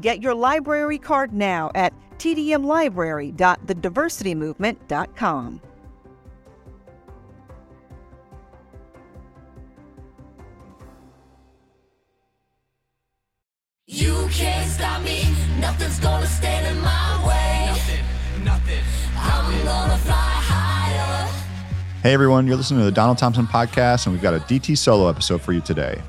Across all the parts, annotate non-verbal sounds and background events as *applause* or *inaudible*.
Get your library card now at tdmlibrary.thediversitymovement.com. You can't stop me, nothing's gonna stand in my way. Nothing, nothing. I'm gonna fly higher. Hey everyone, you're listening to the Donald Thompson podcast, and we've got a DT solo episode for you today.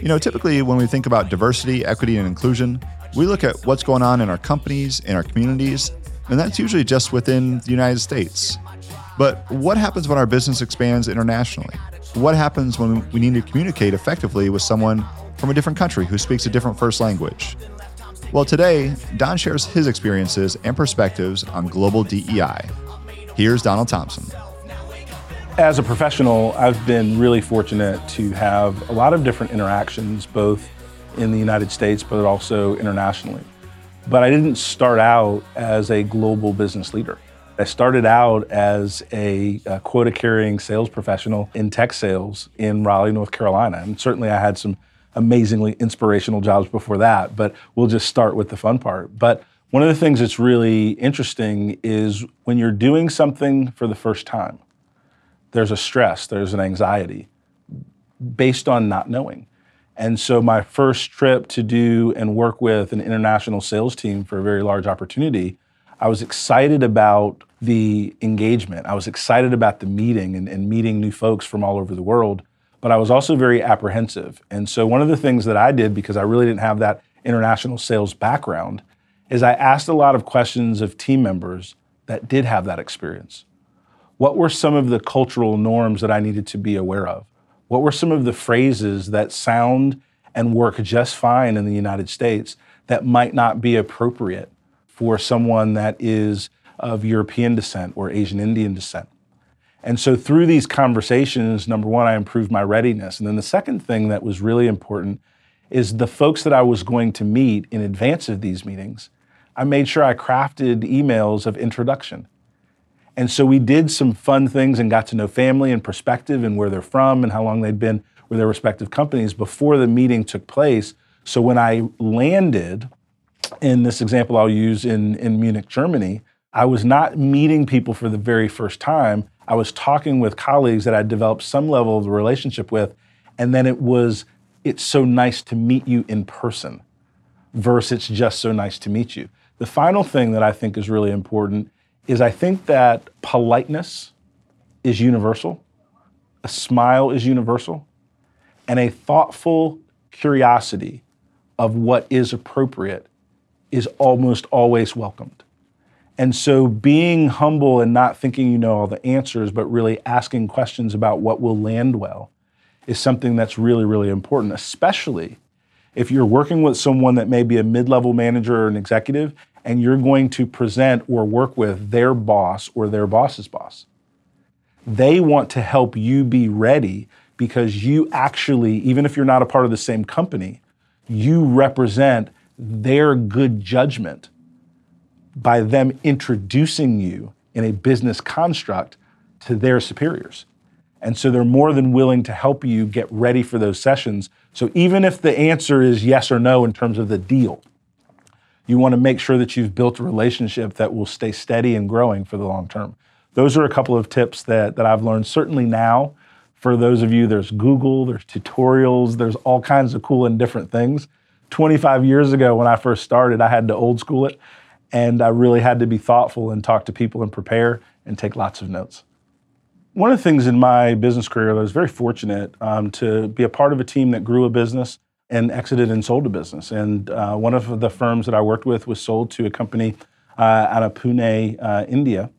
You know, typically when we think about diversity, equity, and inclusion, we look at what's going on in our companies, in our communities, and that's usually just within the United States. But what happens when our business expands internationally? What happens when we need to communicate effectively with someone from a different country who speaks a different first language? Well, today, Don shares his experiences and perspectives on global DEI. Here's Donald Thompson. As a professional, I've been really fortunate to have a lot of different interactions, both in the United States, but also internationally. But I didn't start out as a global business leader. I started out as a, a quota carrying sales professional in tech sales in Raleigh, North Carolina. And certainly I had some amazingly inspirational jobs before that, but we'll just start with the fun part. But one of the things that's really interesting is when you're doing something for the first time, there's a stress, there's an anxiety based on not knowing. And so my first trip to do and work with an international sales team for a very large opportunity, I was excited about the engagement. I was excited about the meeting and, and, meeting new folks from all over the world, but I was also very apprehensive. And so one of the things that I did, because I really didn't have that international sales background, is I asked a lot of questions of team members that did have that experience. What were some of the cultural norms that I needed to be aware of? What were some of the phrases that sound and work just fine in the United States that might not be appropriate for someone that is of European descent or Asian Indian descent? And so through these conversations, number one, I improved my readiness. And then the second thing that was really important is the folks that I was going to meet in advance of these meetings, I made sure I crafted emails of introduction. And so we did some fun things and got to know family and perspective and where they're from and how long they'd been with their respective companies before the meeting took place. So when I landed, in this example I'll use in, in Munich, Germany, I was not meeting people for the very first time. I was talking with colleagues that I'd developed some level of relationship with, and then it was, it's so nice to meet you in person versus it's just so nice to meet you. The final thing that I think is really important is I think that politeness is universal, a smile is universal, and a thoughtful curiosity of what is appropriate is almost always welcomed. And so being humble and not thinking you know all the answers, but really asking questions about what will land well is something that's really, really important, especially if you're working with someone that may be a mid level manager or an executive and you're going to present or work with their boss or their boss's boss. They want to help you be ready because you actually, even if you're not a part of the same company, you represent their good judgment by them introducing you in a business construct to their superiors. And so they're more than willing to help you get ready for those sessions. So even if the answer is yes or no in terms of the deal, you want to make sure that you've built a relationship that will stay steady and growing for the long term. Those are a couple of tips that, that I've learned. Certainly now, for those of you, there's Google, there's tutorials, there's all kinds of cool and different things. 25 years ago, when I first started, I had to old school it, and I really had to be thoughtful and talk to people and prepare and take lots of notes. One of the things in my business career, I was very fortunate um, to be a part of a team that grew a business and exited and sold a business. And uh, one of the firms that I worked with was sold to a company uh, out of Pune, uh, India.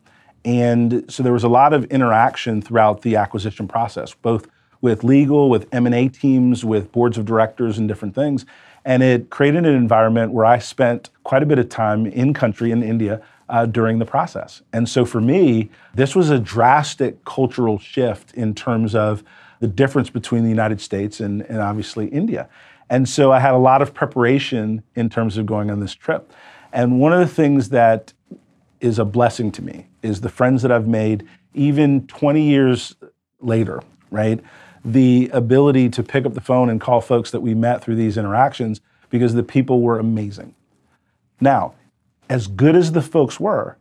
And so there was a lot of interaction throughout the acquisition process, both with legal, with M&A teams, with boards of directors and different things. And it created an environment where I spent quite a bit of time in country in India uh, during the process. And so for me, this was a drastic cultural shift in terms of the difference between the United States and, and obviously India. And so I had a lot of preparation in terms of going on this trip. And one of the things that is a blessing to me is the friends that I've made, even 20 years later, right? The ability to pick up the phone and call folks that we met through these interactions because the people were amazing. Now, as good as the folks were,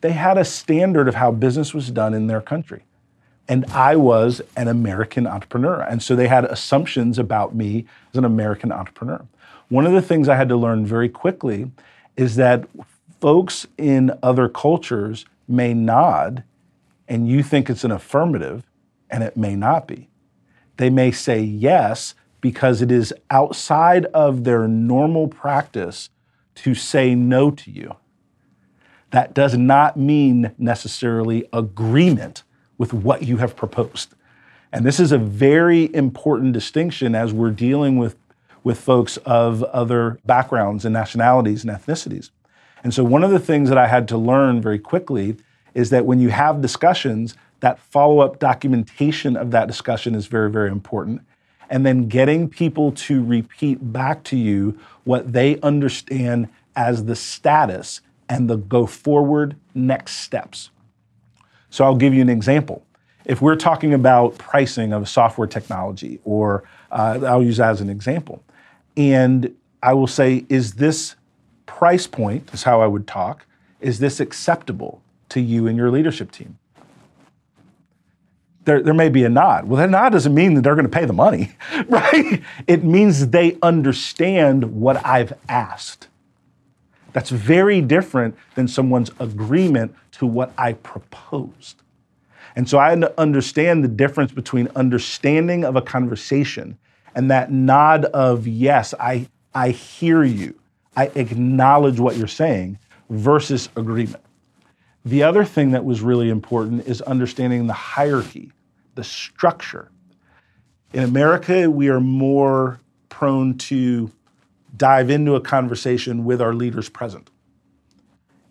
they had a standard of how business was done in their country. And I was an American entrepreneur. And so they had assumptions about me as an American entrepreneur. One of the things I had to learn very quickly is that folks in other cultures may nod and you think it's an affirmative, and it may not be. They may say yes because it is outside of their normal practice to say no to you. That does not mean necessarily agreement with what you have proposed. And this is a very important distinction as we're dealing with, with folks of other backgrounds and nationalities and ethnicities. And so, one of the things that I had to learn very quickly is that when you have discussions, that follow up documentation of that discussion is very, very important. And then getting people to repeat back to you what they understand as the status and the go forward next steps. So I'll give you an example. If we're talking about pricing of software technology, or uh, I'll use that as an example, and I will say, is this price point, is how I would talk, is this acceptable to you and your leadership team? There, there may be a nod. Well, that nod doesn't mean that they're going to pay the money, *laughs* right? It means they understand what I've asked. That's very different than someone's agreement to what I proposed. And so I had to understand the difference between understanding of a conversation and that nod of, yes, I, I hear you, I acknowledge what you're saying, versus agreement. The other thing that was really important is understanding the hierarchy, the structure. In America, we are more prone to dive into a conversation with our leaders present.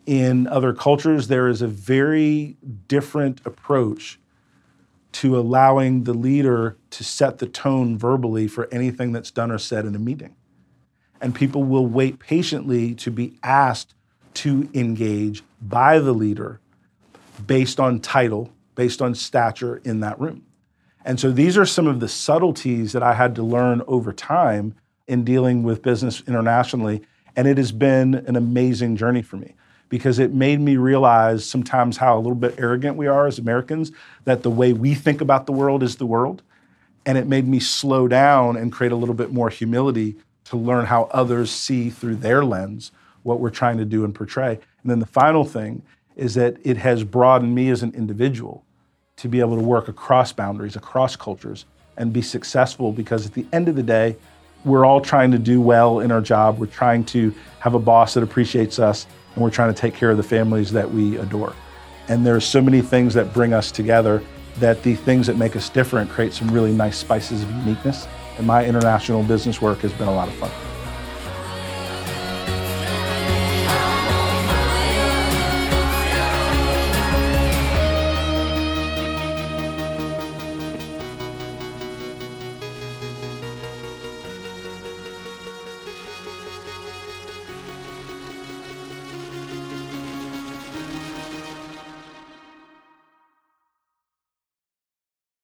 In other cultures, there is a very different approach to allowing the leader to set the tone verbally for anything that's done or said in a meeting. And people will wait patiently to be asked to engage by the leader based on title, based on stature in that room. And so these are some of the subtleties that I had to learn over time in dealing with business internationally. And it has been an amazing journey for me because it made me realize sometimes how a little bit arrogant we are as Americans, that the way we think about the world is the world. And it made me slow down and create a little bit more humility to learn how others see through their lens what we're trying to do and portray. And then the final thing is that it has broadened me as an individual to be able to work across boundaries, across cultures, and be successful because at the end of the day, we're all trying to do well in our job. We're trying to have a boss that appreciates us, and we're trying to take care of the families that we adore. And there's so many things that bring us together that the things that make us different create some really nice spices of uniqueness. And my international business work has been a lot of fun.